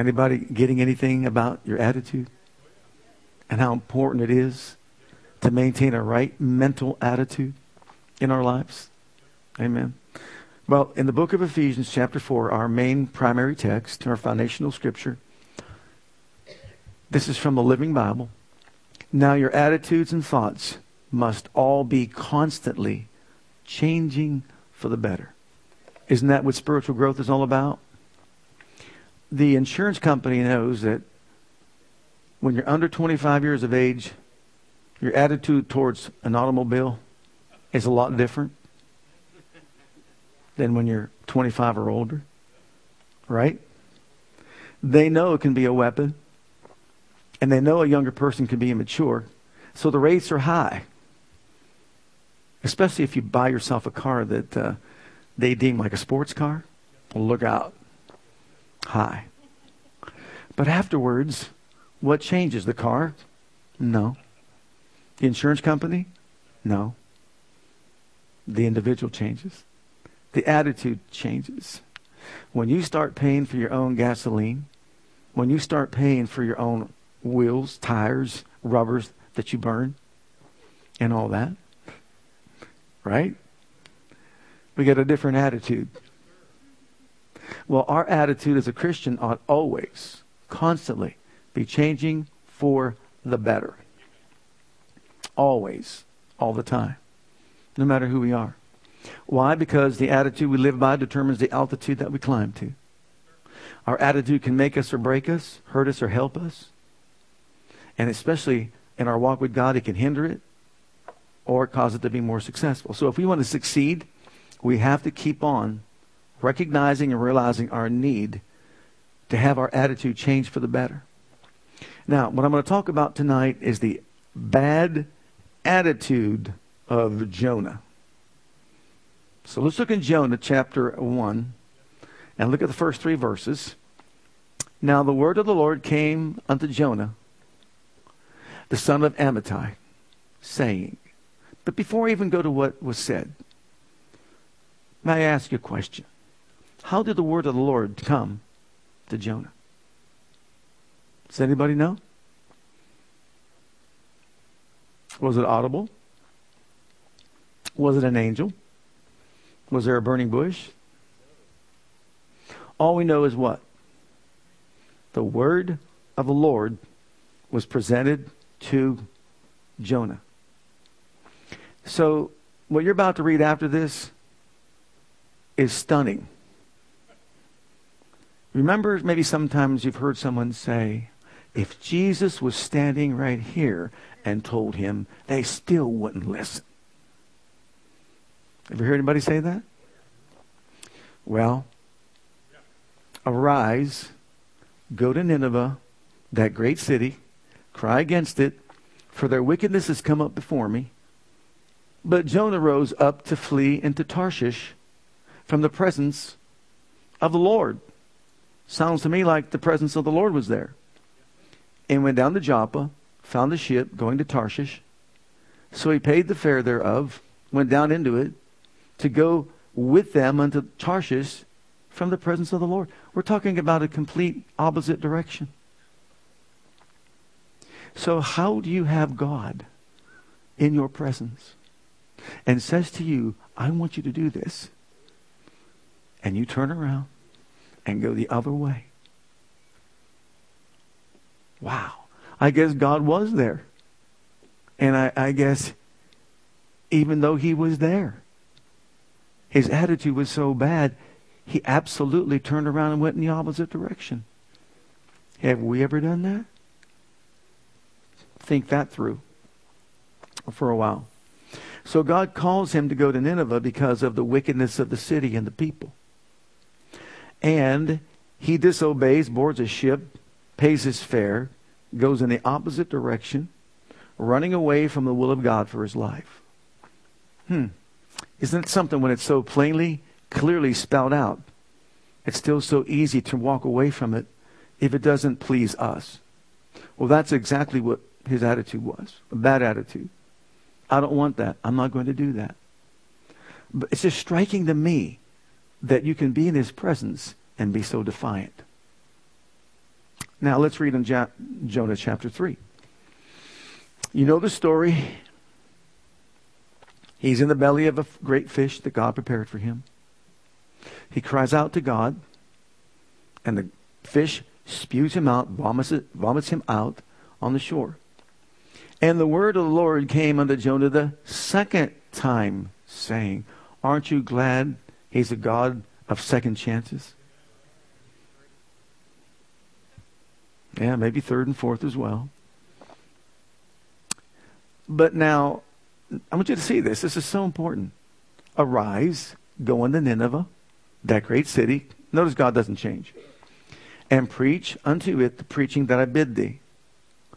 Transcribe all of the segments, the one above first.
Anybody getting anything about your attitude? And how important it is to maintain a right mental attitude in our lives? Amen. Well, in the book of Ephesians, chapter 4, our main primary text, our foundational scripture, this is from the Living Bible. Now, your attitudes and thoughts must all be constantly changing for the better. Isn't that what spiritual growth is all about? The insurance company knows that when you're under 25 years of age, your attitude towards an automobile is a lot different than when you're 25 or older. Right? They know it can be a weapon, and they know a younger person can be immature. So the rates are high, especially if you buy yourself a car that uh, they deem like a sports car. Well, look out high. But afterwards, what changes? The car? No. The insurance company? No. The individual changes. The attitude changes. When you start paying for your own gasoline, when you start paying for your own wheels, tires, rubbers that you burn, and all that, right? We get a different attitude. Well, our attitude as a Christian ought always, constantly, be changing for the better. Always, all the time, no matter who we are. Why? Because the attitude we live by determines the altitude that we climb to. Our attitude can make us or break us, hurt us or help us. And especially in our walk with God, it can hinder it or cause it to be more successful. So if we want to succeed, we have to keep on recognizing and realizing our need to have our attitude change for the better. Now, what I'm going to talk about tonight is the bad attitude of Jonah. So let's look in Jonah chapter 1 and look at the first three verses. Now the word of the Lord came unto Jonah, the son of Amittai, saying, But before I even go to what was said, may I ask you a question? How did the word of the Lord come to Jonah? Does anybody know? Was it audible? Was it an angel? Was there a burning bush? All we know is what? The word of the Lord was presented to Jonah. So, what you're about to read after this is stunning. Remember, maybe sometimes you've heard someone say, if Jesus was standing right here and told him, they still wouldn't listen. Have you heard anybody say that? Well, arise, go to Nineveh, that great city, cry against it, for their wickedness has come up before me. But Jonah rose up to flee into Tarshish from the presence of the Lord. Sounds to me like the presence of the Lord was there. And went down to Joppa, found a ship going to Tarshish. So he paid the fare thereof, went down into it to go with them unto Tarshish from the presence of the Lord. We're talking about a complete opposite direction. So, how do you have God in your presence and says to you, I want you to do this? And you turn around and go the other way. Wow. I guess God was there. And I, I guess even though he was there, his attitude was so bad, he absolutely turned around and went in the opposite direction. Have we ever done that? Think that through for a while. So God calls him to go to Nineveh because of the wickedness of the city and the people and he disobeys, boards a ship, pays his fare, goes in the opposite direction, running away from the will of God for his life. Hmm. Isn't it something when it's so plainly, clearly spelled out? It's still so easy to walk away from it if it doesn't please us. Well, that's exactly what his attitude was a bad attitude. I don't want that. I'm not going to do that. But it's just striking to me that you can be in his presence and be so defiant. Now, let's read in Jonah chapter 3. You know the story. He's in the belly of a great fish that God prepared for him. He cries out to God, and the fish spews him out, vomits, it, vomits him out on the shore. And the word of the Lord came unto Jonah the second time, saying, Aren't you glad he's a God of second chances? Yeah, maybe third and fourth as well. But now, I want you to see this. This is so important. Arise, go into Nineveh, that great city. Notice God doesn't change. And preach unto it the preaching that I bid thee.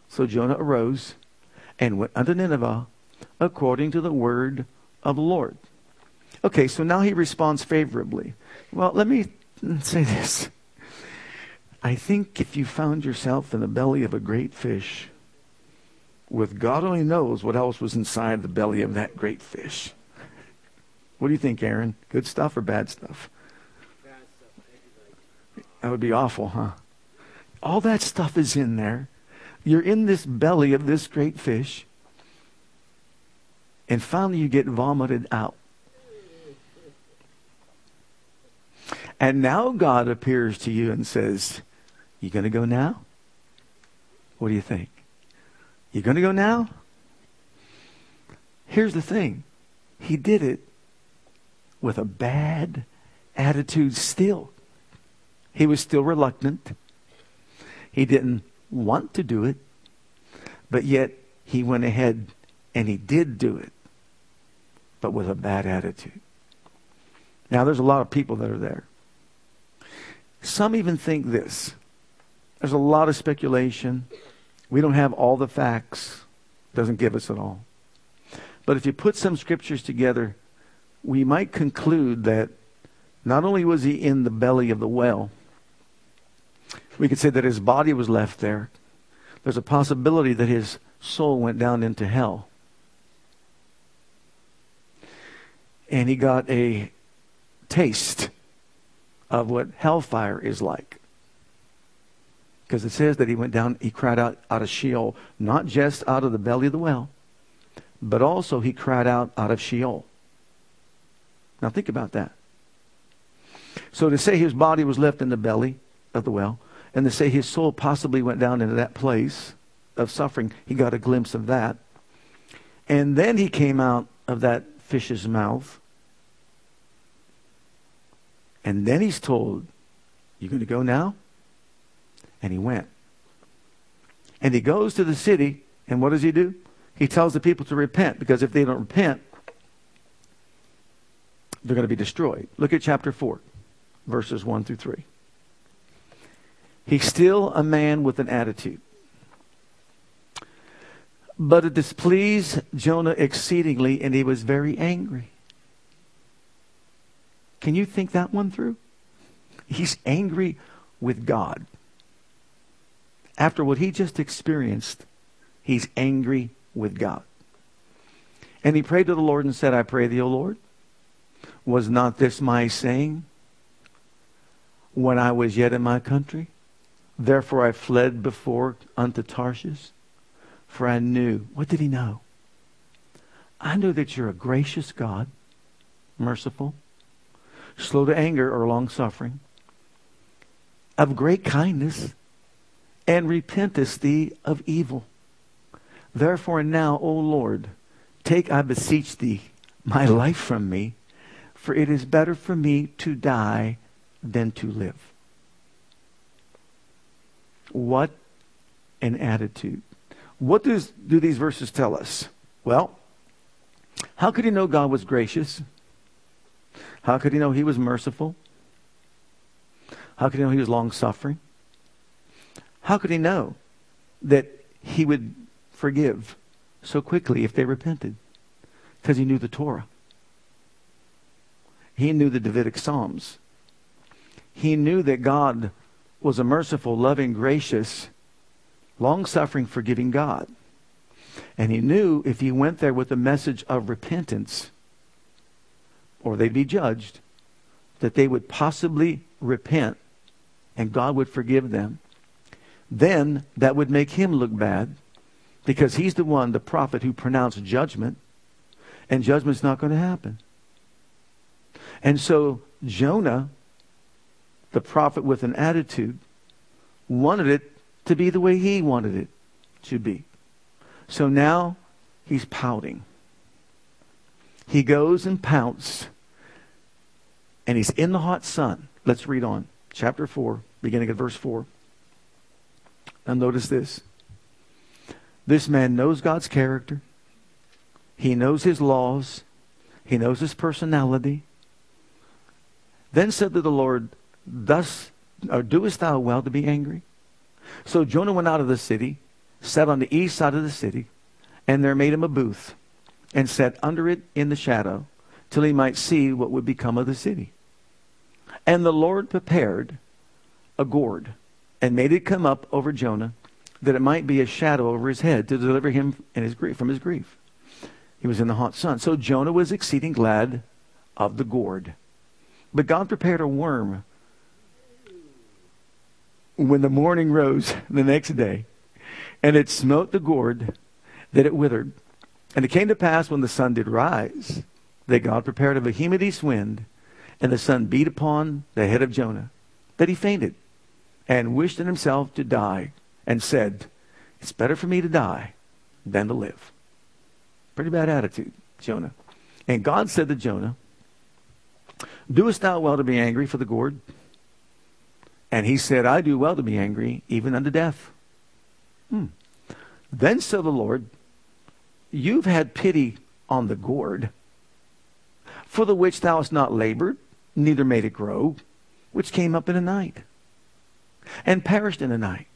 So Jonah arose and went unto Nineveh according to the word of the Lord. Okay, so now he responds favorably. Well, let me say this. I think if you found yourself in the belly of a great fish, with God only knows what else was inside the belly of that great fish. What do you think, Aaron? Good stuff or bad stuff? Bad stuff. That would be awful, huh? All that stuff is in there. You're in this belly of this great fish. And finally, you get vomited out. And now God appears to you and says, You going to go now? What do you think? You going to go now? Here's the thing He did it with a bad attitude still. He was still reluctant. He didn't want to do it, but yet he went ahead and he did do it, but with a bad attitude. Now, there's a lot of people that are there. Some even think this. There's a lot of speculation. We don't have all the facts. Doesn't give us it all. But if you put some scriptures together, we might conclude that not only was he in the belly of the well, we could say that his body was left there. There's a possibility that his soul went down into hell. And he got a taste of what hellfire is like. Because it says that he went down, he cried out out of Sheol, not just out of the belly of the well, but also he cried out out of Sheol. Now think about that. So to say his body was left in the belly of the well, and to say his soul possibly went down into that place of suffering, he got a glimpse of that. And then he came out of that fish's mouth. And then he's told, You going to go now? And he went. And he goes to the city, and what does he do? He tells the people to repent, because if they don't repent, they're going to be destroyed. Look at chapter 4, verses 1 through 3. He's still a man with an attitude. But it displeased Jonah exceedingly, and he was very angry. Can you think that one through? He's angry with God. After what he just experienced, he's angry with God. And he prayed to the Lord and said, I pray thee, O Lord, was not this my saying when I was yet in my country? Therefore I fled before unto Tarshish, for I knew. What did he know? I knew that you're a gracious God, merciful, slow to anger or long suffering, of great kindness, and repentest thee of evil. Therefore now, O Lord, take, I beseech thee, my life from me, for it is better for me to die than to live. What an attitude. What does, do these verses tell us? Well, how could he know God was gracious? How could he know he was merciful? How could he know he was long suffering? How could he know that he would forgive so quickly if they repented because he knew the Torah. He knew the Davidic Psalms. He knew that God was a merciful, loving, gracious, long suffering, forgiving God. And he knew if he went there with a message of repentance, or they'd be judged, that they would possibly repent and God would forgive them. Then that would make him look bad because he's the one, the prophet, who pronounced judgment, and judgment's not going to happen. And so Jonah, the prophet with an attitude, wanted it to be the way he wanted it to be. So now he's pouting. He goes and pouts, and he's in the hot sun. Let's read on. Chapter 4, beginning at verse 4. Now notice this. This man knows God's character. He knows his laws. He knows his personality. Then said to the Lord, Thus or doest thou well to be angry? So Jonah went out of the city, sat on the east side of the city, and there made him a booth, and sat under it in the shadow, till he might see what would become of the city. And the Lord prepared a gourd, and made it come up over Jonah, that it might be a shadow over his head to deliver him his grief, from his grief. He was in the hot sun. So Jonah was exceeding glad of the gourd. But God prepared a worm when the morning rose the next day, and it smote the gourd that it withered. And it came to pass when the sun did rise that God prepared a vehement east wind, and the sun beat upon the head of Jonah, that he fainted, and wished in himself to die, and said, It's better for me to die than to live. Pretty bad attitude, Jonah. And God said to Jonah, Doest thou well to be angry for the gourd? And he said, I do well to be angry, even unto death. Hmm. Then said the Lord, You've had pity on the gourd, for the which thou hast not labored, neither made it grow, which came up in a night, and perished in a night.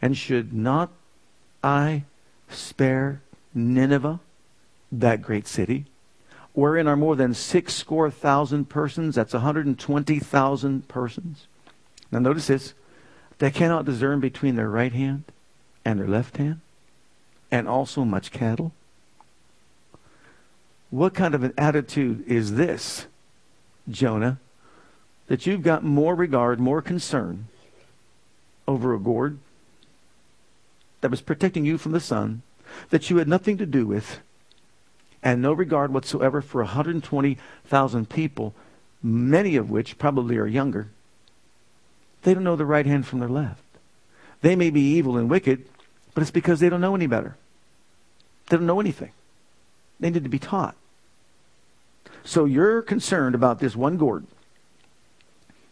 And should not I spare Nineveh, that great city, wherein are more than six score thousand persons? That's 120,000 persons. Now notice this. They cannot discern between their right hand and their left hand, and also much cattle. What kind of an attitude is this, Jonah, that you've got more regard, more concern over a gourd that was protecting you from the sun, that you had nothing to do with, and no regard whatsoever for 120,000 people, many of which probably are younger? They don't know the right hand from their left. They may be evil and wicked, but it's because they don't know any better. They don't know anything. They need to be taught. So you're concerned about this one gourd,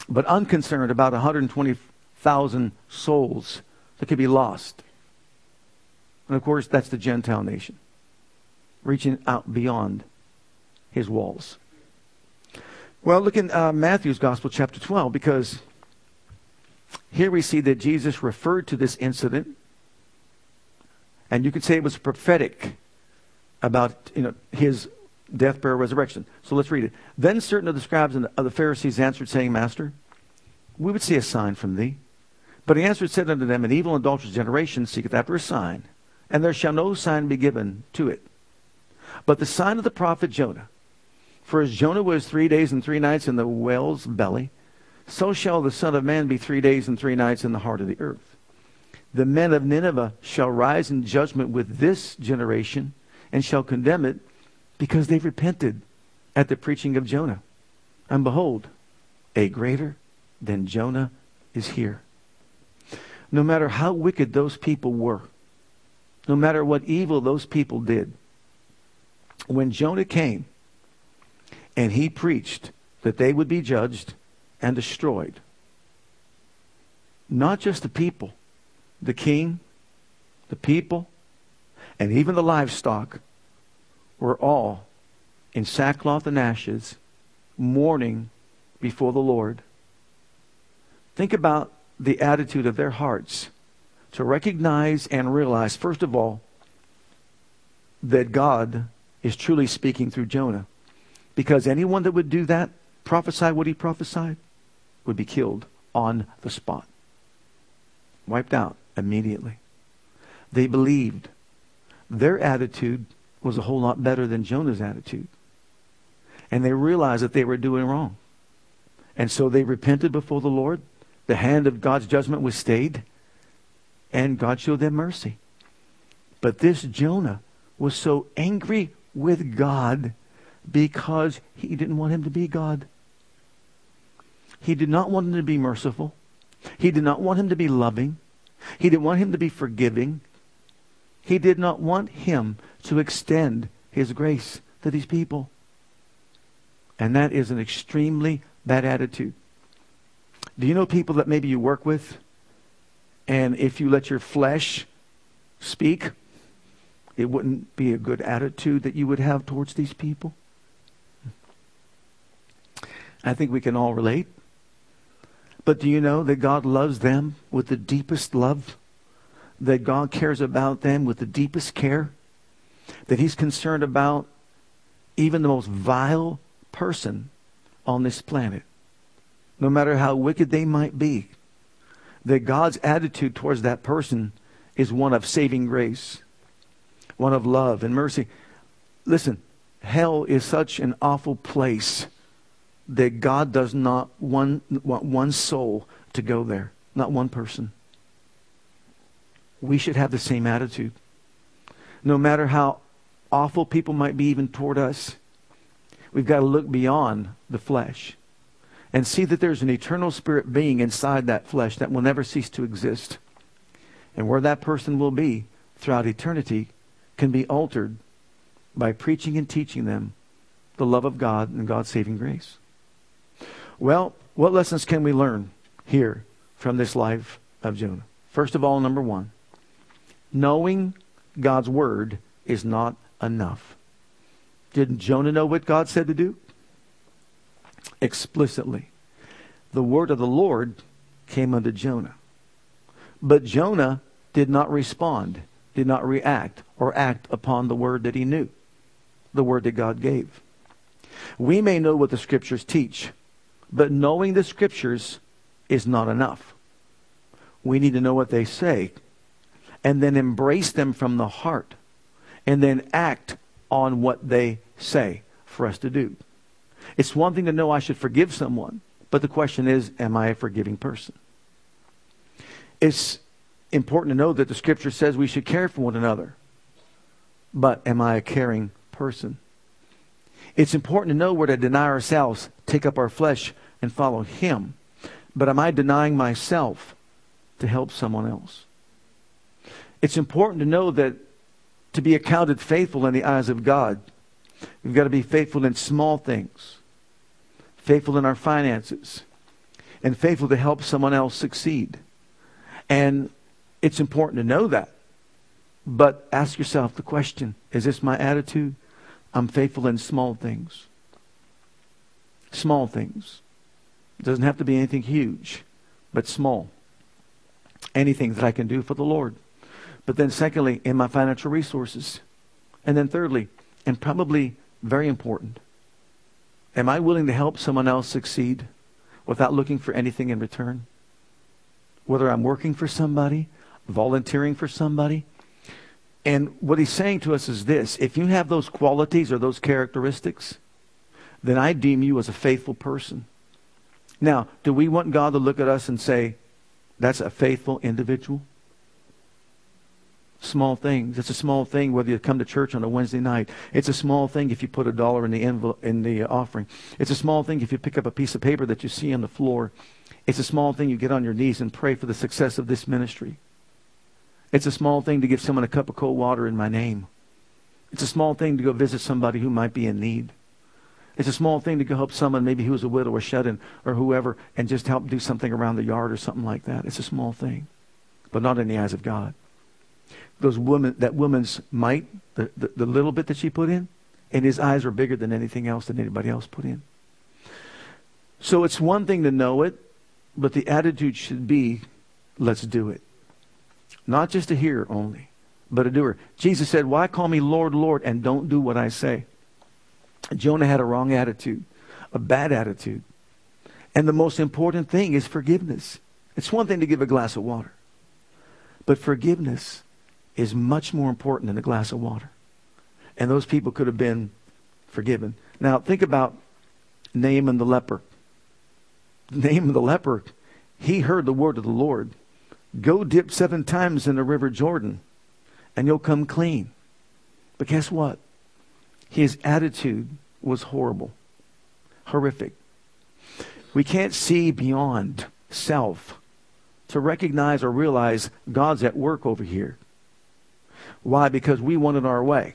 but unconcerned about 120,000 souls that could be lost. And of course, that's the Gentile nation, reaching out beyond his walls. Well, look in uh, Matthew's Gospel, chapter 12, because here we see that Jesus referred to this incident, and you could say it was prophetic about you know his death, burial, resurrection. So let's read it. Then certain of the scribes and of the Pharisees answered, saying, Master, we would see a sign from thee. But he answered, said unto them, An evil and adulterous generation seeketh after a sign, and there shall no sign be given to it. But the sign of the prophet Jonah. For as Jonah was three days and three nights in the whale's belly, so shall the Son of Man be three days and three nights in the heart of the earth. The men of Nineveh shall rise in judgment with this generation and shall condemn it because they've repented at the preaching of Jonah. And behold, a greater than Jonah is here. No matter how wicked those people were, no matter what evil those people did, when Jonah came and he preached that they would be judged and destroyed. Not just the people, the king, the people, and even the livestock were all in sackcloth and ashes, mourning before the Lord. Think about the attitude of their hearts to recognize and realize, first of all, that God is truly speaking through Jonah. Because anyone that would do that, prophesy what he prophesied, would be killed on the spot. Wiped out immediately. They believed. Their attitude was a whole lot better than Jonah's attitude. And they realized that they were doing wrong. And so they repented before the Lord. The hand of God's judgment was stayed. And God showed them mercy. But this Jonah was so angry with God because he didn't want him to be God. He did not want him to be merciful. He did not want him to be loving. He didn't want him to be forgiving. He did not want him to extend his grace to these people. And that is an extremely bad attitude. Do you know people that maybe you work with? And if you let your flesh speak, it wouldn't be a good attitude that you would have towards these people? I think we can all relate. But do you know that God loves them with the deepest love? That God cares about them with the deepest care? That He's concerned about even the most vile person on this planet, no matter how wicked they might be, that God's attitude towards that person is one of saving grace, one of love and mercy. Listen, hell is such an awful place that God does not one, want one soul to go there, not one person. We should have the same attitude. No matter how awful people might be even toward us, we've got to look beyond the flesh and see that there's an eternal spirit being inside that flesh that will never cease to exist. And where that person will be throughout eternity can be altered by preaching and teaching them the love of God and God's saving grace. Well, what lessons can we learn here from this life of Jonah? First of all, number one, knowing God's word is not enough. Didn't Jonah know what God said to do? Explicitly. The word of the Lord came unto Jonah. But Jonah did not respond, did not react, or act upon the word that he knew, the word that God gave. We may know what the scriptures teach, but knowing the scriptures is not enough. We need to know what they say and then embrace them from the heart and then act on what they say for us to do. It's one thing to know I should forgive someone, but the question is, am I a forgiving person? It's important to know that the scripture says we should care for one another, but am I a caring person? It's important to know where to deny ourselves, take up our flesh, and follow Him. But am I denying myself to help someone else? It's important to know that to be accounted faithful in the eyes of God, we've got to be faithful in small things, faithful in our finances, and faithful to help someone else succeed. And it's important to know that. But ask yourself the question is this my attitude? I'm faithful in small things. Small things. It doesn't have to be anything huge, but small. Anything that I can do for the Lord. But then, secondly, in my financial resources. And then, thirdly, and probably very important, am I willing to help someone else succeed without looking for anything in return? Whether I'm working for somebody, volunteering for somebody, and what he's saying to us is this if you have those qualities or those characteristics, then I deem you as a faithful person. Now, do we want God to look at us and say, that's a faithful individual? Small things. It's a small thing whether you come to church on a Wednesday night. It's a small thing if you put a dollar in the envelope, in the offering. It's a small thing if you pick up a piece of paper that you see on the floor. It's a small thing you get on your knees and pray for the success of this ministry. It's a small thing to give someone a cup of cold water in my name. It's a small thing to go visit somebody who might be in need. It's a small thing to go help someone, maybe who's a widow or shut in or whoever, and just help do something around the yard or something like that. It's a small thing, but not in the eyes of God. Those women, that woman's might, the, the, the little bit that she put in, and his eyes were bigger than anything else that anybody else put in. So it's one thing to know it, but the attitude should be, let's do it. Not just a hearer only, but a doer. Jesus said, Why call me Lord, Lord, and don't do what I say? Jonah had a wrong attitude, a bad attitude. And the most important thing is forgiveness. It's one thing to give a glass of water, but forgiveness is much more important than a glass of water. And those people could have been forgiven. Now, think about Naaman the leper. Naaman the leper, he heard the word of the Lord Go dip seven times in the river Jordan, and you'll come clean. But guess what? His attitude was horrible, horrific. We can't see beyond self to recognize or realize God's at work over here. Why? Because we wanted our way.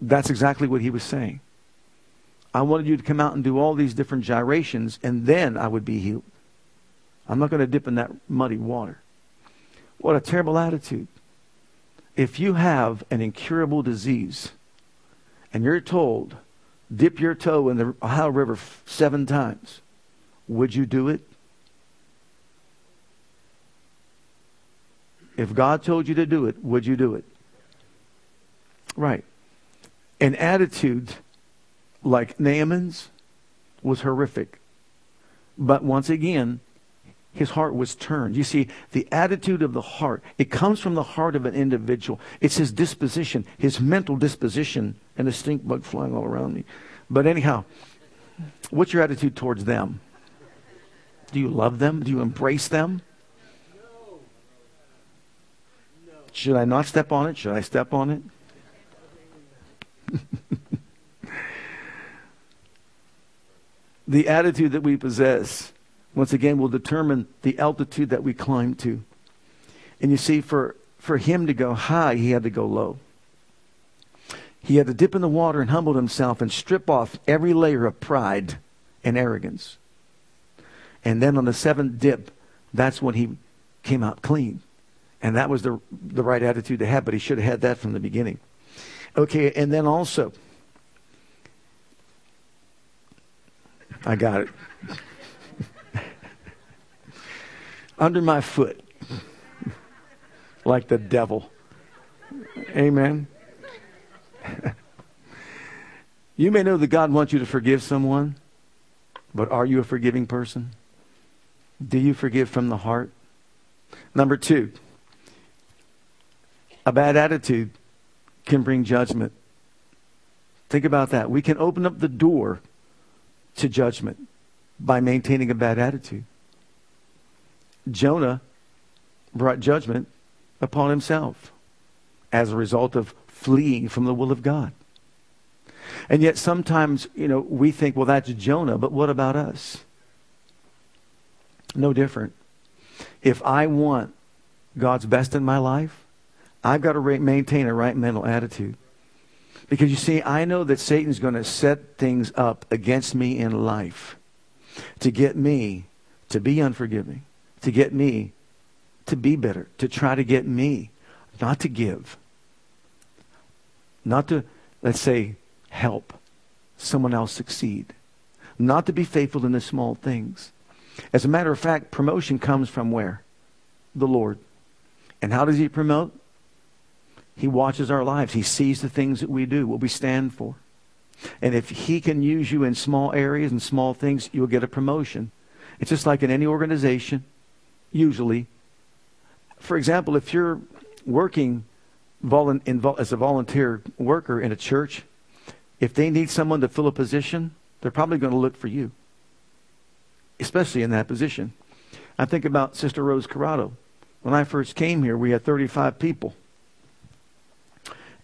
That's exactly what he was saying. I wanted you to come out and do all these different gyrations, and then I would be healed. I'm not going to dip in that muddy water. What a terrible attitude. If you have an incurable disease and you're told, dip your toe in the Ohio River seven times, would you do it? If God told you to do it, would you do it? Right. An attitude like Naaman's was horrific. But once again, his heart was turned. You see, the attitude of the heart, it comes from the heart of an individual. It's his disposition, his mental disposition, and a stink bug flying all around me. But anyhow, what's your attitude towards them? Do you love them? Do you embrace them? Should I not step on it? Should I step on it? the attitude that we possess, once again, will determine the altitude that we climb to. And you see, for, for him to go high, he had to go low. He had to dip in the water and humble himself and strip off every layer of pride and arrogance. And then on the seventh dip, that's when he came out clean. And that was the, the right attitude to have, but he should have had that from the beginning. Okay, and then also, I got it. Under my foot, like the devil. Amen. you may know that God wants you to forgive someone, but are you a forgiving person? Do you forgive from the heart? Number two, a bad attitude can bring judgment. Think about that. We can open up the door to judgment by maintaining a bad attitude. Jonah brought judgment upon himself as a result of fleeing from the will of God. And yet sometimes, you know, we think, well, that's Jonah, but what about us? No different. If I want God's best in my life, I've got to re- maintain a right mental attitude. Because you see, I know that Satan's going to set things up against me in life to get me to be unforgiving, to get me to be bitter, to try to get me not to give, not to, let's say, help someone else succeed, not to be faithful in the small things. As a matter of fact, promotion comes from where? The Lord. And how does he promote? He watches our lives. He sees the things that we do, what we stand for. And if He can use you in small areas and small things, you'll get a promotion. It's just like in any organization, usually. For example, if you're working as a volunteer worker in a church, if they need someone to fill a position, they're probably going to look for you, especially in that position. I think about Sister Rose Corrado. When I first came here, we had 35 people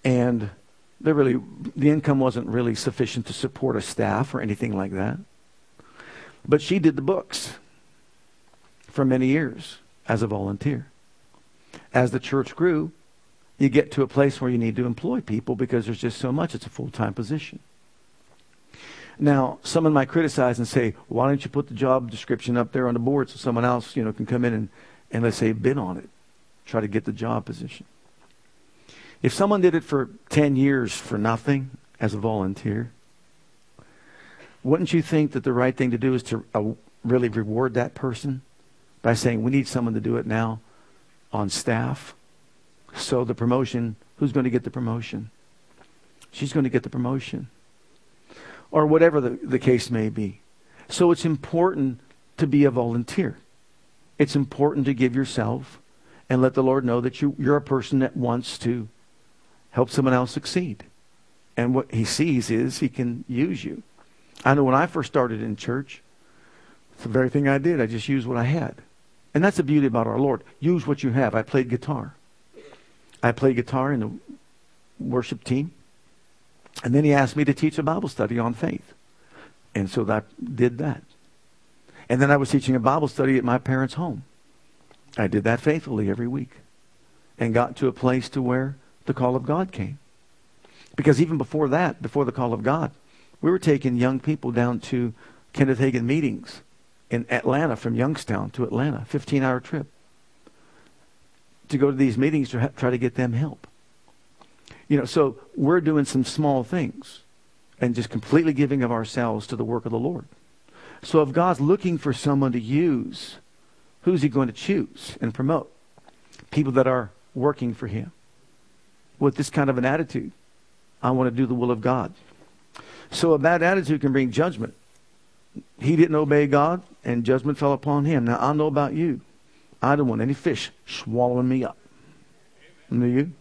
and really the income wasn't really sufficient to support a staff or anything like that. But she did the books for many years as a volunteer. As the church grew, you get to a place where you need to employ people because there's just so much. It's a full time position. Now, someone might criticize and say, why don't you put the job description up there on the board so someone else, you know, can come in and, and let's say bid on it, try to get the job position. If someone did it for 10 years for nothing as a volunteer, wouldn't you think that the right thing to do is to uh, really reward that person by saying, we need someone to do it now? on staff. So the promotion, who's going to get the promotion? She's going to get the promotion. Or whatever the, the case may be. So it's important to be a volunteer. It's important to give yourself and let the Lord know that you, you're a person that wants to help someone else succeed. And what he sees is he can use you. I know when I first started in church, it's the very thing I did. I just used what I had. And that's the beauty about our Lord. Use what you have. I played guitar. I played guitar in the worship team. And then he asked me to teach a Bible study on faith. And so I did that. And then I was teaching a Bible study at my parents' home. I did that faithfully every week and got to a place to where the call of God came. Because even before that, before the call of God, we were taking young people down to Kenneth Hagin meetings in Atlanta from Youngstown to Atlanta, 15 hour trip, to go to these meetings to ha- try to get them help. You know, so we're doing some small things and just completely giving of ourselves to the work of the Lord. So if God's looking for someone to use, who's he going to choose and promote? People that are working for him with this kind of an attitude. I want to do the will of God. So a bad attitude can bring judgment. He didn't obey God, and judgment fell upon him. Now, I know about you. I don't want any fish swallowing me up. Do you?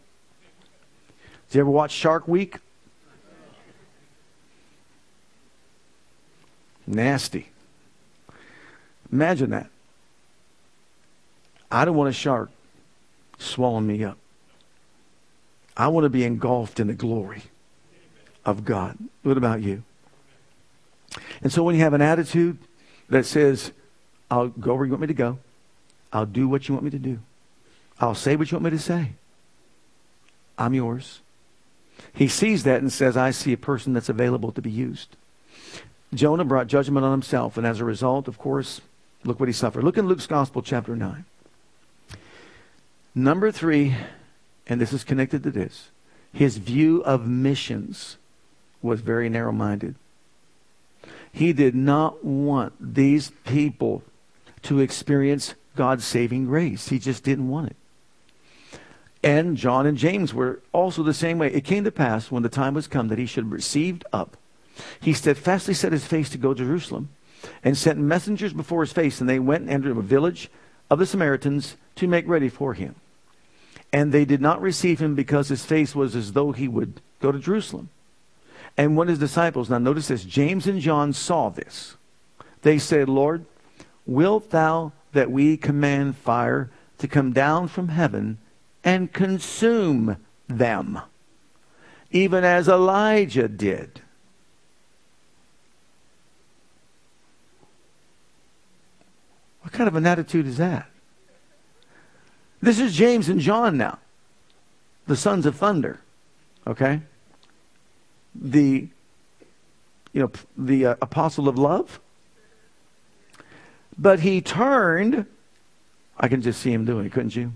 Did you ever watch Shark Week? Nasty. Imagine that. I don't want a shark swallowing me up. I want to be engulfed in the glory of God. What about you? And so when you have an attitude that says, I'll go where you want me to go, I'll do what you want me to do, I'll say what you want me to say, I'm yours. He sees that and says, I see a person that's available to be used. Jonah brought judgment on himself, and as a result, of course, look what he suffered. Look in Luke's Gospel, chapter 9. Number three, and this is connected to this, his view of missions was very narrow minded. He did not want these people to experience God's saving grace. He just didn't want it. And John and James were also the same way. It came to pass when the time was come that he should have received up. He steadfastly set his face to go to Jerusalem and sent messengers before his face, and they went and entered a village of the Samaritans to make ready for him. And they did not receive him because his face was as though he would go to Jerusalem. And when his disciples, now notice this, James and John saw this. They said, Lord, wilt thou that we command fire to come down from heaven and consume them, even as Elijah did? What kind of an attitude is that? This is James and John now, the sons of thunder. Okay? The you know, the uh, apostle of love. But he turned, I can just see him doing it, couldn't you?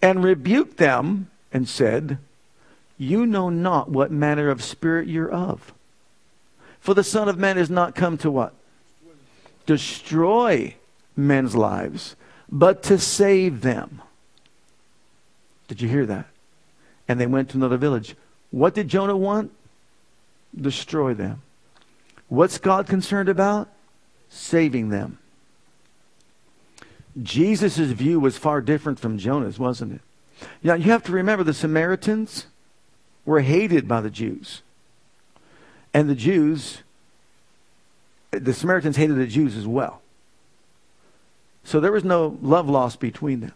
And rebuked them and said, You know not what manner of spirit you're of. For the Son of Man is not come to what? Destroy men's lives, but to save them. Did you hear that? And they went to another village. What did Jonah want? Destroy them. What's God concerned about? Saving them. Jesus' view was far different from Jonah's, wasn't it? Now, you have to remember the Samaritans were hated by the Jews. And the Jews, the Samaritans hated the Jews as well. So there was no love lost between them.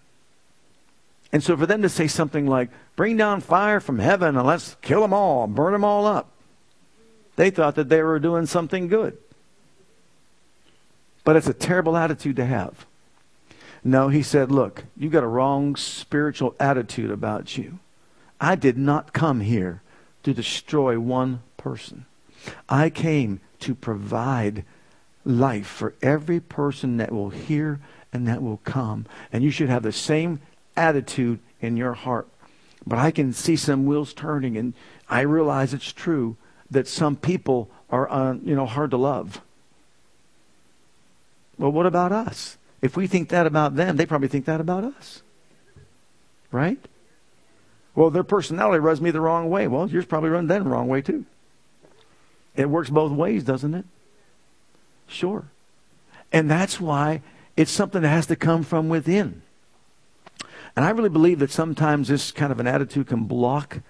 And so for them to say something like, bring down fire from heaven and let's kill them all, burn them all up, they thought that they were doing something good. But it's a terrible attitude to have. No, he said, look, you've got a wrong spiritual attitude about you. I did not come here to destroy one person. I came to provide life for every person that will hear and that will come. And you should have the same attitude in your heart. But I can see some wheels turning, and I realize it's true that some people are, uh, you know, hard to love. Well, what about us? If we think that about them, they probably think that about us. right? Well, their personality rubs me the wrong way. Well, yours probably runs them the wrong way too. It works both ways, doesn't it? Sure. And that's why it's something that has to come from within. And I really believe that sometimes this kind of an attitude can block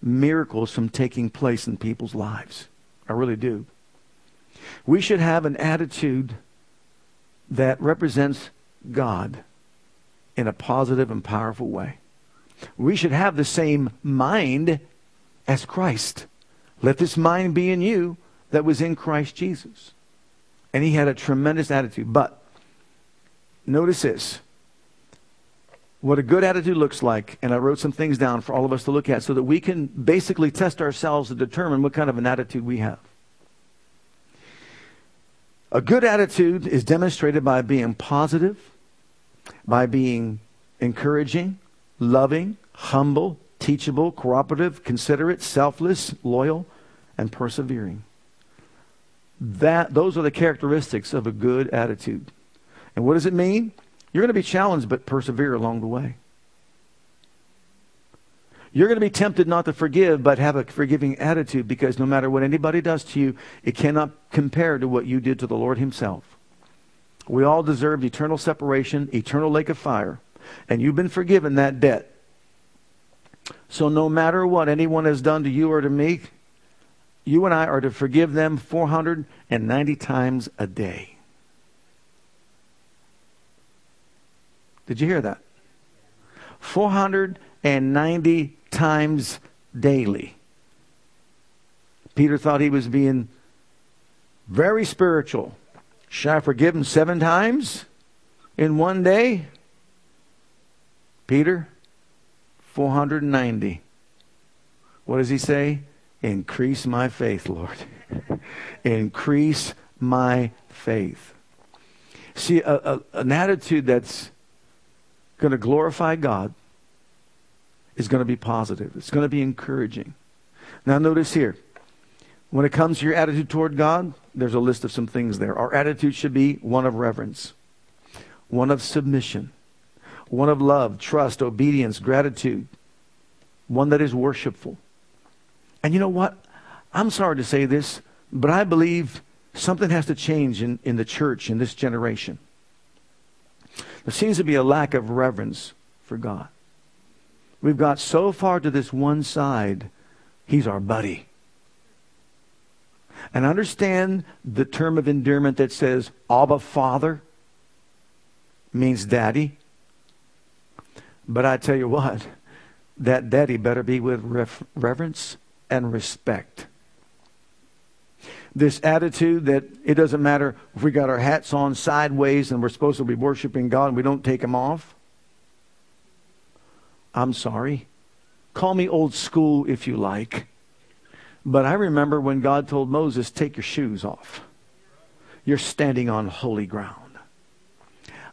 miracles from taking place in people's lives. I really do. We should have an attitude that represents God in a positive and powerful way. We should have the same mind as Christ. Let this mind be in you that was in Christ Jesus. And he had a tremendous attitude. But notice this what a good attitude looks like, and I wrote some things down for all of us to look at so that we can basically test ourselves to determine what kind of an attitude we have. A good attitude is demonstrated by being positive, by being encouraging, loving, humble, teachable, cooperative, considerate, selfless, loyal, and persevering. That, those are the characteristics of a good attitude. And what does it mean? You're going to be challenged, but persevere along the way. You're going to be tempted not to forgive, but have a forgiving attitude because no matter what anybody does to you, it cannot compare to what you did to the Lord Himself. We all deserved eternal separation, eternal lake of fire, and you've been forgiven that debt. So no matter what anyone has done to you or to me, you and I are to forgive them 490 times a day. Did you hear that? 490 times daily. Peter thought he was being very spiritual. Should I forgive him seven times in one day? Peter, 490. What does he say? Increase my faith, Lord. Increase my faith. See, a, a, an attitude that's going to glorify God is going to be positive. It's going to be encouraging. Now, notice here, when it comes to your attitude toward God, there's a list of some things there. Our attitude should be one of reverence, one of submission, one of love, trust, obedience, gratitude, one that is worshipful. And you know what? I'm sorry to say this, but I believe something has to change in, in the church in this generation. There seems to be a lack of reverence for God. We've got so far to this one side, He's our buddy. And understand the term of endearment that says, Abba Father means daddy. But I tell you what, that daddy better be with reverence and respect this attitude that it doesn't matter if we got our hats on sideways and we're supposed to be worshiping God and we don't take them off. I'm sorry. Call me old school if you like. But I remember when God told Moses, take your shoes off. You're standing on holy ground.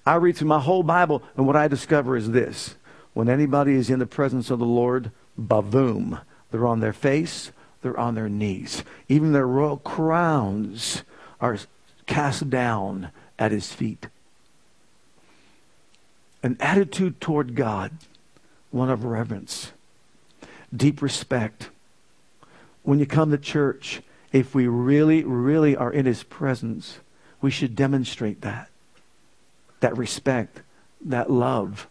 I read through my whole Bible, and what I discover is this. When anybody is in the presence of the Lord, bavoom, they're on their face, they're on their knees. Even their royal crowns are cast down at his feet. An attitude toward God, one of reverence, deep respect. When you come to church, if we really, really are in his presence, we should demonstrate that. That respect, that love,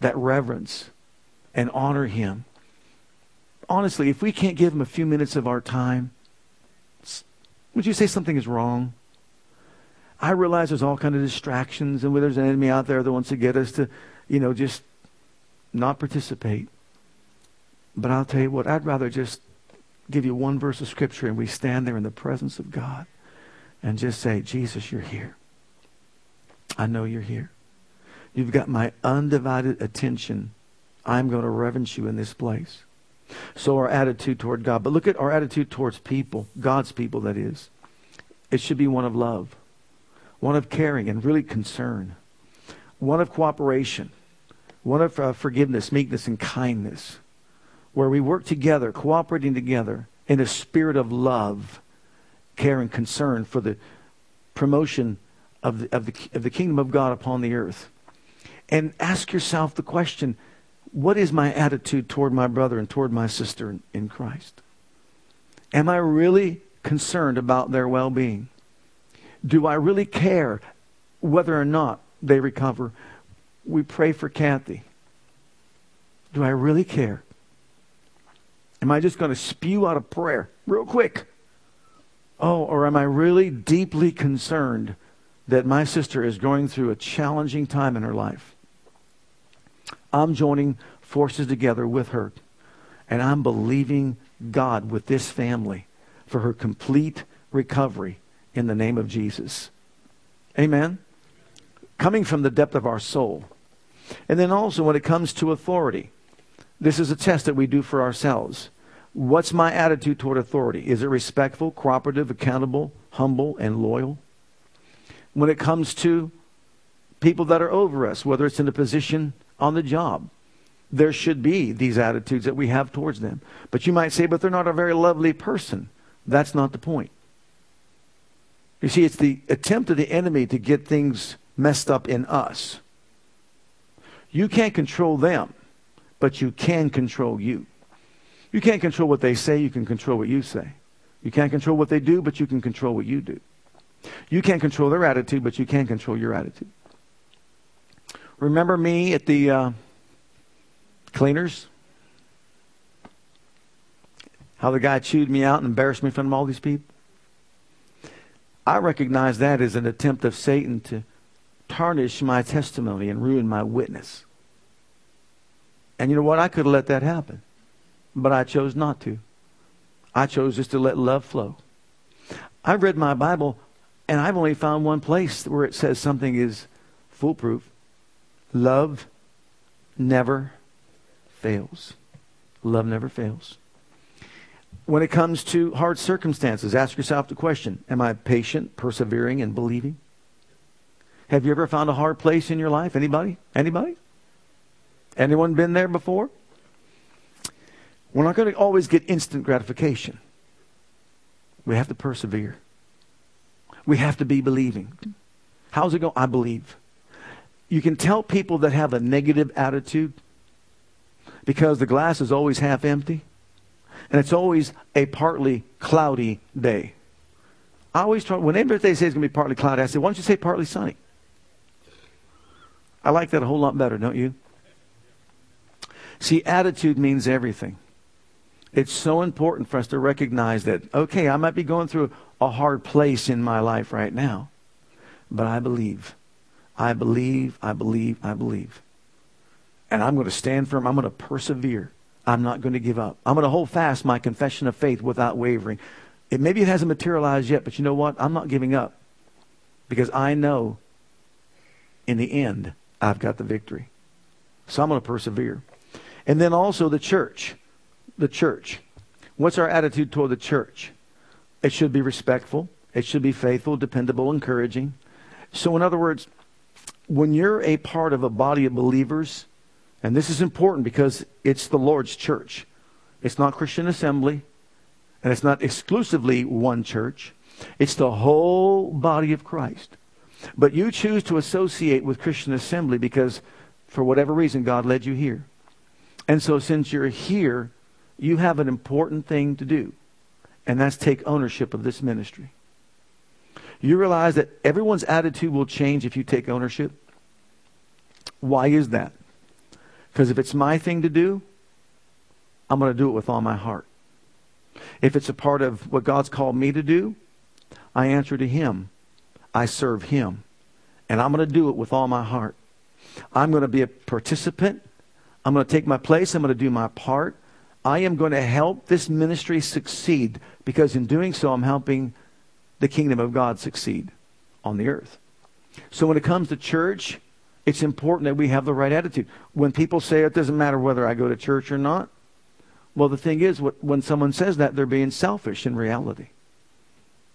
that reverence, and honor him honestly, if we can't give him a few minutes of our time, would you say something is wrong? I realize there's all kind of distractions, and there's an enemy out there that wants to get us to, you know, just not participate. But I'll tell you what, I'd rather just give you one verse of scripture and we stand there in the presence of God and just say, Jesus, you're here. I know you're here. You've got my undivided attention. I'm going to reverence you in this place. So our attitude toward God. But look at our attitude towards people, God's people, that is. It should be one of love, one of caring and really concern, one of cooperation, one of uh, forgiveness, meekness, and kindness, where we work together, cooperating together in a spirit of love, care, and concern for the promotion of the, of the, of the kingdom of God upon the earth. And ask yourself the question what is my attitude toward my brother and toward my sister in, Christ? Am I really concerned about their well being? Do I really care whether or not they recover? We pray for Kathy. Do I really care? Am I just going to spew out a prayer real quick? Oh, or am I really deeply concerned that my sister is going through a challenging time in her life? I'm joining forces together with her, and I'm believing God with this family for her complete recovery in the name of Jesus. Amen. Coming from the depth of our soul. And then also, when it comes to authority, this is a test that we do for ourselves. What's my attitude toward authority? Is it respectful, cooperative, accountable, humble, and loyal? When it comes to people that are over us, whether it's in a position on the job, there should be these attitudes that we have towards them. But you might say, but they're not a very lovely person. That's not the point. You see, it's the attempt of the enemy to get things messed up in us. You can't control them, but you can control you. You can't control what they say, you can control what you say. You can't control what they do, but you can control what you do. You can't control their attitude, but you can control your attitude. Remember me at the uh, cleaners? How the guy chewed me out and embarrassed me in front of all these people? I recognize that as an attempt of Satan to tarnish my testimony and ruin my witness. And you know what? I could have let that happen. But I chose not to. I chose just to let love flow. I've read my Bible, and I've only found one place where it says something is foolproof. Love never fails. Love never fails. When it comes to hard circumstances, ask yourself the question Am I patient, persevering, and believing? Have you ever found a hard place in your life? Anybody? Anybody? Anyone been there before? We're not going to always get instant gratification. We have to persevere. We have to be believing. How's it go? I believe. You can tell people that have a negative attitude because the glass is always half empty and it's always a partly cloudy day. I always try, whenever they say it's going to be partly cloudy, I say, why don't you say partly sunny? I like that a whole lot better, don't you? See, attitude means everything. It's so important for us to recognize that, okay, I might be going through a hard place in my life right now, but I believe. I believe, I believe, I believe. And I'm going to stand firm. I'm going to persevere. I'm not going to give up. I'm going to hold fast my confession of faith without wavering. It, maybe it hasn't materialized yet, but you know what? I'm not giving up because I know in the end I've got the victory. So I'm going to persevere. And then also the church. The church. What's our attitude toward the church? It should be respectful. It should be faithful, dependable, encouraging. So, in other words, when you're a part of a body of believers, and this is important because it's the Lord's church. It's not Christian assembly, and it's not exclusively one church. It's the whole body of Christ. But you choose to associate with Christian assembly because, for whatever reason, God led you here. And so, since you're here, you have an important thing to do, and that's take ownership of this ministry. You realize that everyone's attitude will change if you take ownership? Why is that? Because if it's my thing to do, I'm going to do it with all my heart. If it's a part of what God's called me to do, I answer to Him. I serve Him. And I'm going to do it with all my heart. I'm going to be a participant. I'm going to take my place. I'm going to do my part. I am going to help this ministry succeed because in doing so, I'm helping the kingdom of God succeed on the earth. So when it comes to church, it's important that we have the right attitude. When people say it doesn't matter whether I go to church or not, well, the thing is, when someone says that, they're being selfish in reality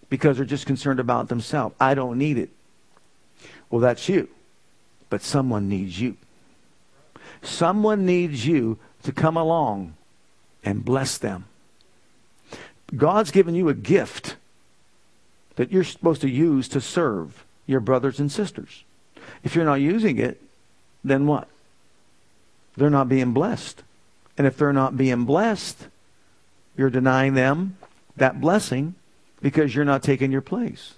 because they're just concerned about themselves. I don't need it. Well, that's you. But someone needs you. Someone needs you to come along and bless them. God's given you a gift that you're supposed to use to serve your brothers and sisters. If you're not using it, then what? they're not being blessed. And if they're not being blessed, you're denying them that blessing because you're not taking your place.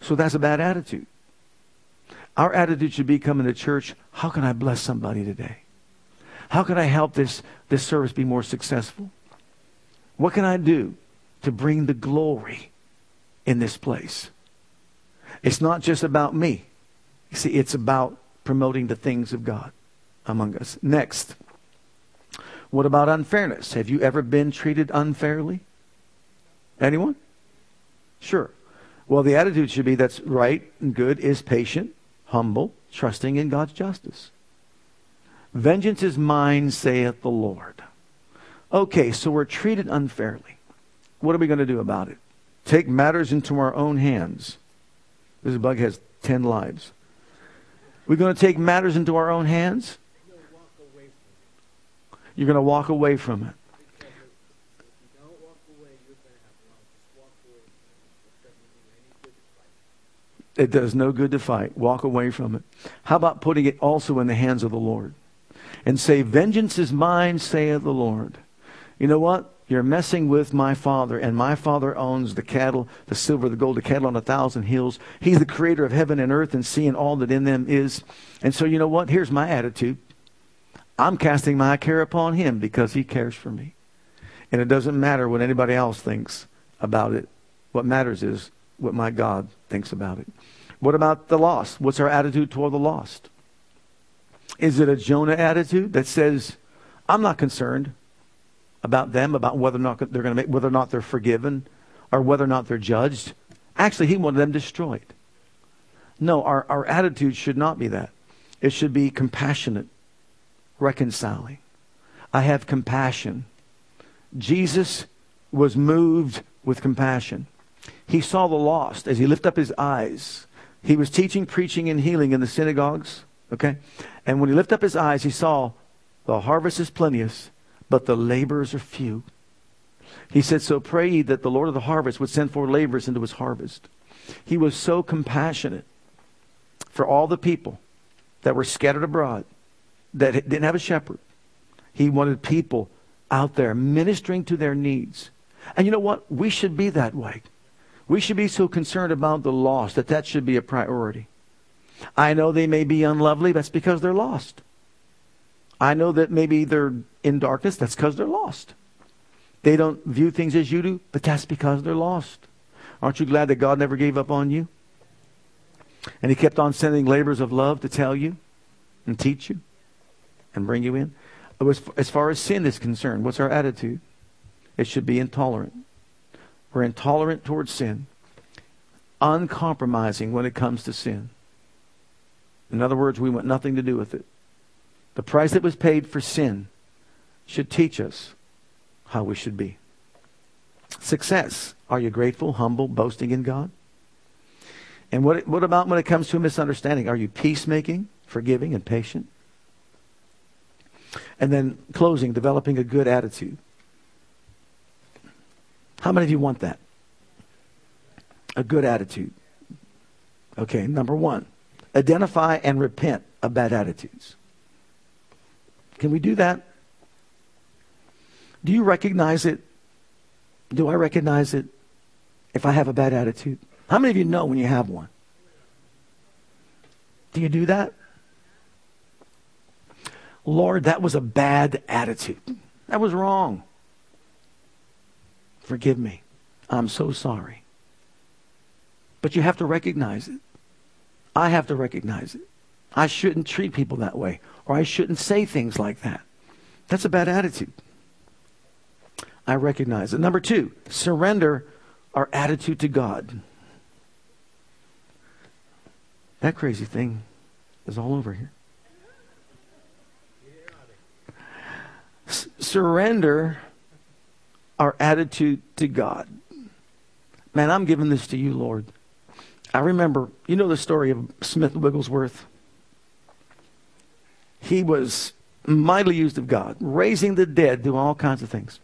So that's a bad attitude. Our attitude should be coming to church, how can I bless somebody today? How can I help this, this service be more successful? What can I do to bring the glory in this place? It's not just about me. You see, it's about promoting the things of God among us. Next, what about unfairness? Have you ever been treated unfairly? Anyone? Sure. Well, the attitude should be that's right and good, is patient, humble, trusting in God's justice. Vengeance is mine, saith the Lord. Okay, so we're treated unfairly. What are we going to do about it? Take matters into our own hands. This bug has 10 lives. We're going to take matters into our own hands? You're going to walk away from it. It does no good to fight. Walk away from it. How about putting it also in the hands of the Lord? And say, Vengeance is mine, saith the Lord. You know what? You're messing with my father, and my father owns the cattle, the silver, the gold, the cattle on a thousand hills. He's the creator of heaven and earth and sea and all that in them is. And so, you know what? Here's my attitude I'm casting my care upon him because he cares for me. And it doesn't matter what anybody else thinks about it. What matters is what my God thinks about it. What about the lost? What's our attitude toward the lost? Is it a Jonah attitude that says, I'm not concerned about them, about whether or not they're going to make, whether or not they're forgiven, or whether or not they're judged? Actually, he wanted them destroyed. No, our, our attitude should not be that. It should be compassionate, reconciling. I have compassion. Jesus was moved with compassion. He saw the lost as he lifted up his eyes. He was teaching, preaching, and healing in the synagogues. Okay? And when he lifted up his eyes, he saw the harvest is plenteous, but the laborers are few. He said, So pray ye that the Lord of the harvest would send forth laborers into his harvest. He was so compassionate for all the people that were scattered abroad, that didn't have a shepherd. He wanted people out there ministering to their needs. And you know what? We should be that way. We should be so concerned about the lost that that should be a priority. I know they may be unlovely, that's because they're lost. I know that maybe they're in darkness, that's because they're lost. They don't view things as you do, but that's because they're lost. Aren't you glad that God never gave up on you? And He kept on sending labors of love to tell you and teach you and bring you in? Oh, as far as sin is concerned, what's our attitude? It should be intolerant. We're intolerant towards sin, uncompromising when it comes to sin. In other words, we want nothing to do with it. The price that was paid for sin should teach us how we should be. Success. Are you grateful, humble, boasting in God? And what, what about when it comes to a misunderstanding? Are you peacemaking, forgiving, and patient? And then closing, developing a good attitude. How many of you want that? A good attitude. Okay, number one, identify and repent of bad attitudes. Can we do that? Do you recognize it? Do I recognize it if I have a bad attitude? How many of you know when you have one? Do you do that? Lord, that was a bad attitude. That was wrong. Forgive me. I'm so sorry. But you have to recognize it. I have to recognize it. I shouldn't treat people that way, or I shouldn't say things like that. That's a bad attitude. I recognize it. Number two, surrender our attitude to God. That crazy thing is all over here. S- surrender our attitude to God. Man, I'm giving this to you, Lord. I remember, you know the story of Smith Wigglesworth? He was mightily used of God, raising the dead, doing all kinds of things.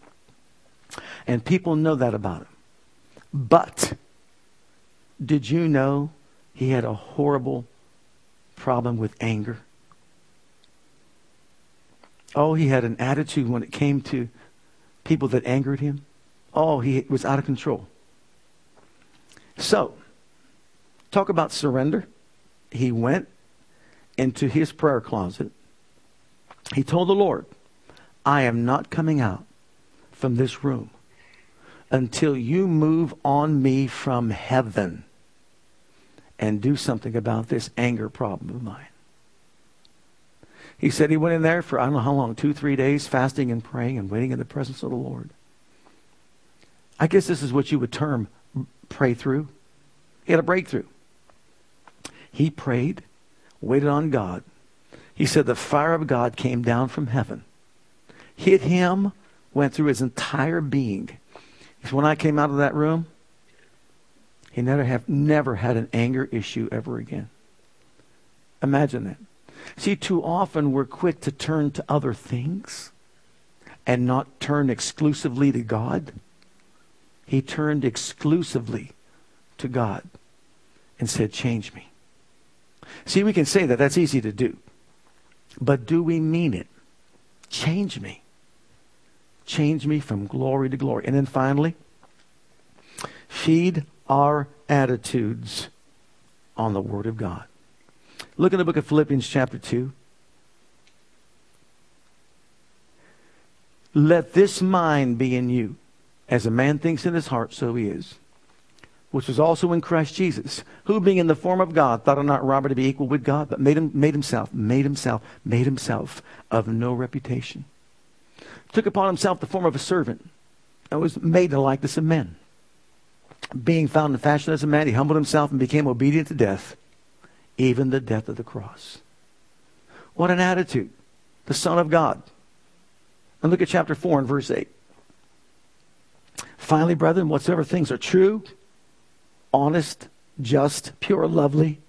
And people know that about him. But did you know he had a horrible problem with anger? Oh, he had an attitude when it came to people that angered him. Oh, he was out of control. So, talk about surrender. He went into his prayer closet. He told the Lord, I am not coming out from this room until you move on me from heaven and do something about this anger problem of mine. He said he went in there for I don't know how long, two, three days, fasting and praying and waiting in the presence of the Lord. I guess this is what you would term pray through. He had a breakthrough. He prayed, waited on God. He said the fire of God came down from heaven, hit him, went through his entire being. He said, when I came out of that room, he never have never had an anger issue ever again. Imagine that. See, too often we're quick to turn to other things and not turn exclusively to God. He turned exclusively to God and said, Change me. See, we can say that. That's easy to do. But do we mean it? Change me. Change me from glory to glory. And then finally, feed our attitudes on the Word of God. Look in the book of Philippians, chapter 2. Let this mind be in you. As a man thinks in his heart, so he is. Which was also in Christ Jesus, who being in the form of God, thought it not robbery to be equal with God, but made, him, made himself, made himself, made himself of no reputation. Took upon himself the form of a servant, and was made the likeness of men. Being found in fashion as a man, he humbled himself and became obedient to death, even the death of the cross. What an attitude. The Son of God. And look at chapter 4 and verse 8. Finally, brethren, whatsoever things are true, honest, just, pure, lovely,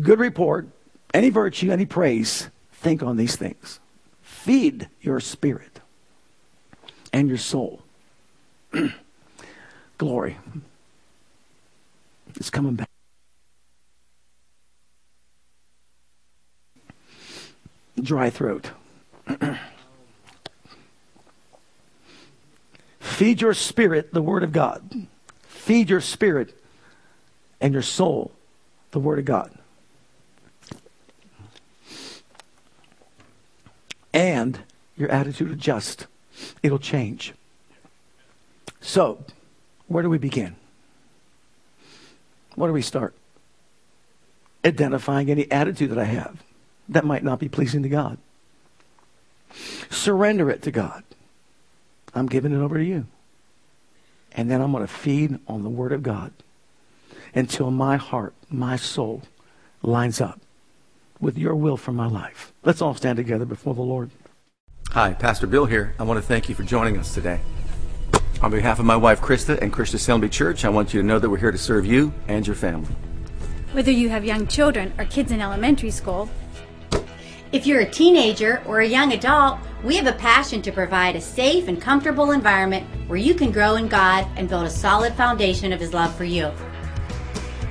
good report, any virtue, any praise, think on these things. Feed your spirit and your soul. Glory. It's coming back. Dry throat. Feed your spirit the Word of God. Feed your spirit and your soul the Word of God. And your attitude adjust. It'll change. So, where do we begin? Where do we start? Identifying any attitude that I have that might not be pleasing to God. Surrender it to God. I'm giving it over to you. And then I'm going to feed on the Word of God until my heart, my soul lines up with your will for my life. Let's all stand together before the Lord. Hi, Pastor Bill here. I want to thank you for joining us today. On behalf of my wife Krista and Christian Assembly Church, I want you to know that we're here to serve you and your family. Whether you have young children or kids in elementary school, If you're a teenager or a young adult, we have a passion to provide a safe and comfortable environment where you can grow in God and build a solid foundation of His love for you.